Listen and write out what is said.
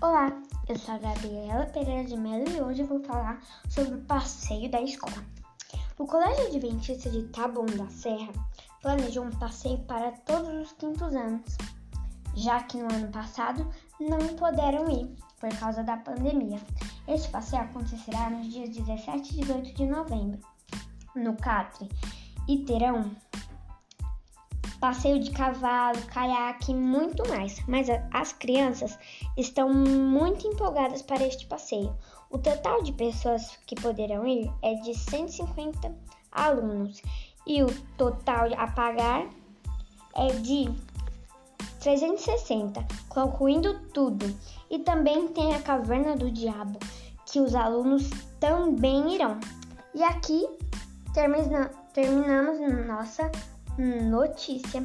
Olá, eu sou a Gabriela Pereira de Mello e hoje vou falar sobre o passeio da escola. O Colégio Adventista de Taboão da Serra planejou um passeio para todos os quintos anos, já que no ano passado não puderam ir por causa da pandemia. Este passeio acontecerá nos dias 17 e 18 de novembro, no Catre, e terão passeio de cavalo, caiaque e muito mais. Mas as crianças estão muito empolgadas para este passeio. O total de pessoas que poderão ir é de 150 alunos e o total a pagar é de 360, concluindo tudo. E também tem a Caverna do Diabo, que os alunos também irão. E aqui termina, terminamos nossa notícia.